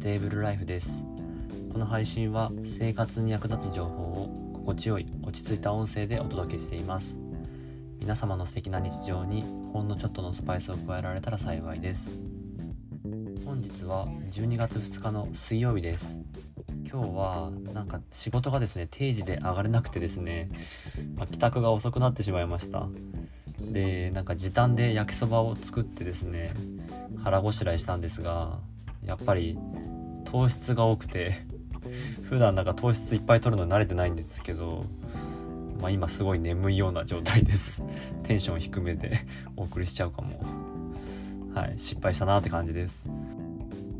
テーブルライフです。この配信は生活に役立つ情報を心地よい落ち着いた音声でお届けしています。皆様の素敵な日常にほんのちょっとのスパイスを加えられたら幸いです。本日は12月2日の水曜日です。今日はなんか仕事がですね定時で上がれなくてですね、まあ、帰宅が遅くなってしまいました。でなんか時短で焼きそばを作ってですね腹ごしらえしたんですがやっぱり糖質が多くて 普段なんか糖質いっぱい取るの慣れてないんですけど、まあ、今すごい眠いような状態です。テンション低めで お送りしちゃうかも。はい失敗したなって感じです。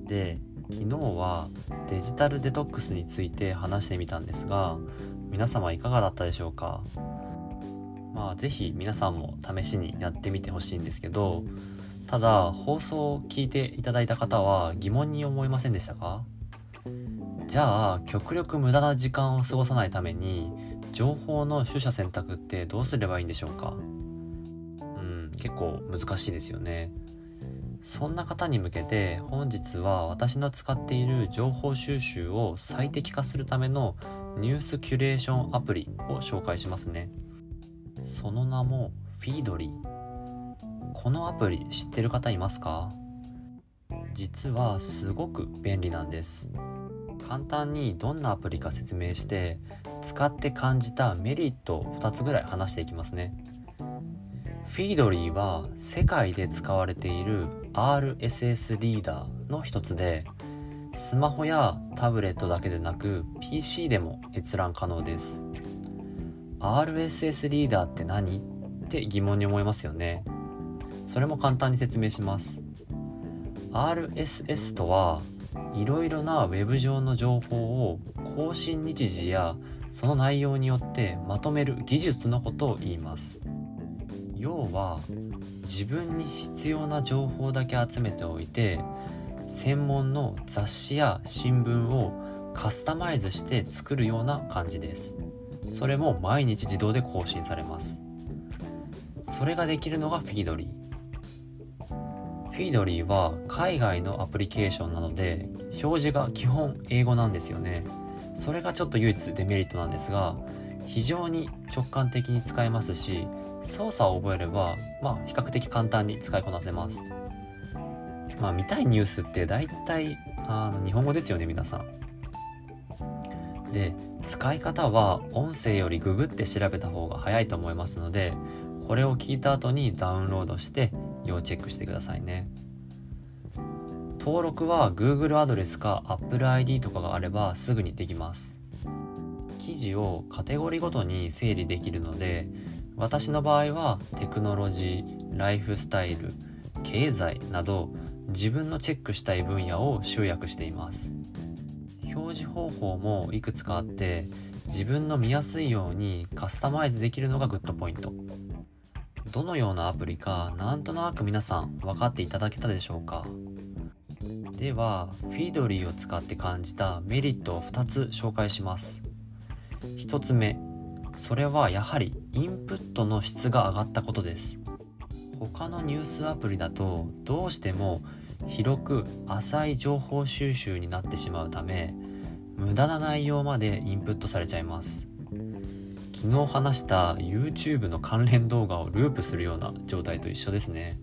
で昨日はデジタルデトックスについて話してみたんですが皆様いかがだったでしょうか？まあ是非皆さんも試しにやってみてほしいんですけどただ放送を聞いていただいた方は疑問に思いませんでしたか？じゃあ極力無駄な時間を過ごさないために情報の取捨選択ってどうすればいいんでしょうか？うん結構難しいですよね。そんな方に向けて本日は私の使っている情報収集を最適化するためのニュースキュレーションアプリを紹介しますね。その名もフィードリーこのアプリ知ってる方いますか？実はすごく便利なんです。簡単にどんなアプリか説明して使って感じたメリットを2つぐらい話していきますね。フィードリーは世界で使われている RSS リーダーの一つでスマホやタブレットだけでなく PC でも閲覧可能です。RSS リーダーって何？って疑問に思いますよね。それも簡単に説明します。RSS とはいろいろな web 上の情報を更新日時やその内容によってまとめる技術のことを言います。要は自分に必要な情報だけ集めておいて専門の雑誌や新聞をカスタマイズして作るような感じです。それも毎日自動で更新されます。それができるのがフィードリ。ーフィードリーは海外のアプリケーションなので表示が基本英語なんですよね。それがちょっと唯一デメリットなんですが非常に直感的に使えますし操作を覚えればまあ比較的簡単に使いこなせます。まあ見たいニュースって大体あの日本語ですよね皆さん。で使い方は音声よりググって調べた方が早いと思いますのでこれを聞いた後にダウンロードして要チェックしてくださいね。登録は Google アドレスか Apple ID とかがあればすぐにできます。記事をカテゴリーごとに整理できるので私の場合はテクノロジーライフスタイル経済など自分のチェックしたい分野を集約しています。表示方法もいくつかあって自分の見やすいようにカスタマイズできるのがグッドポイント。どのようなアプリかなんとなく皆さん分かっていただけたでしょうか？では Feedly を使って感じたメリットを2つ紹介します。1つ目それはやはりインプットの質が上がったことです。他のニュースアプリだとどうしても広く浅い情報収集になってしまうため無駄な内容までインプットされちゃいます。昨日話した YouTube の関連動画をループするような状態と一緒ですね。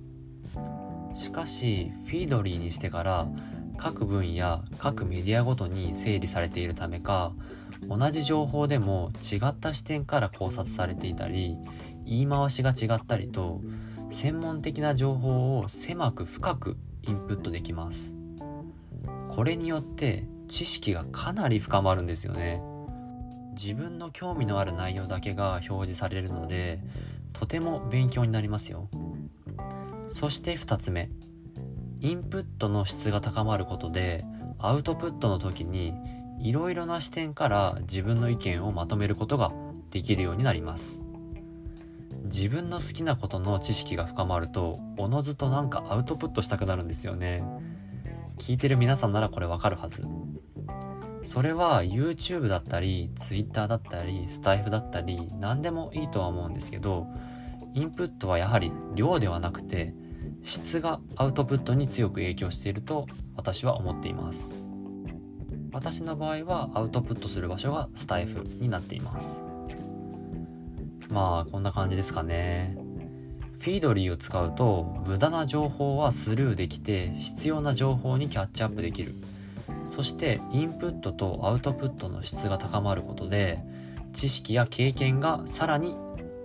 しかしフィードリーにしてから各分野各メディアごとに整理されているためか同じ情報でも違った視点から考察されていたり言い回しが違ったりと専門的な情報を狭く深くインプットできます。これによって知識がかなり深まるんですよね。自分の興味のある内容だけが表示されるのでとても勉強になりますよ。そして2つ目。インプットの質が高まることでアウトプットの時にいろいろな視点から自分の意見をまとめることができるようになります。自分の好きなことの知識が深まるとおのずとなんかアウトプットしたくなるんですよね。聞いてる皆さんならこれわかるはず。それは YouTube だったり Twitter だったりスタイフだったり何でもいいとは思うんですけどインプットはやはり量ではなくて質がアウトプットに強く影響していると私は思っています。私の場合はアウトプットする場所がスタイフになっています。まあこんな感じですかね。フィードリーを使うと無駄な情報はスルーできて必要な情報にキャッチアップできる。そしてインプットとアウトプットの質が高まることで知識や経験がさらに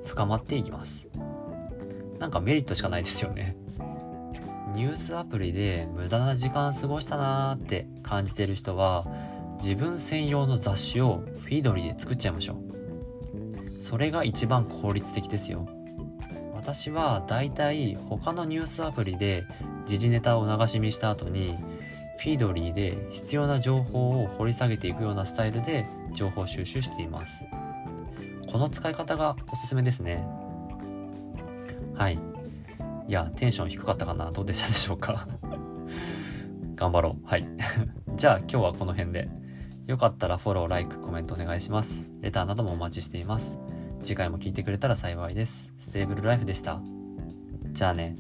深まっていきます。なんかメリットしかないですよね。ニュースアプリで無駄な時間過ごしたなーって感じてる人は自分専用の雑誌をフィードリーで作っちゃいましょう。それが一番効率的ですよ。私はだいたい他のニュースアプリで時事ネタを流し見した後にフィードリーで必要な情報を掘り下げていくようなスタイルで情報収集していますこの使い方がおすすめですねはいいやテンション低かったかな？どうでしたでしょうか？頑張ろうはい じゃあ今日はこの辺でよかったらフォロー、ライク、コメントお願いします。レターなどもお待ちしています。次回も聞いてくれたら幸いです。ステーブルライフでした。じゃあね。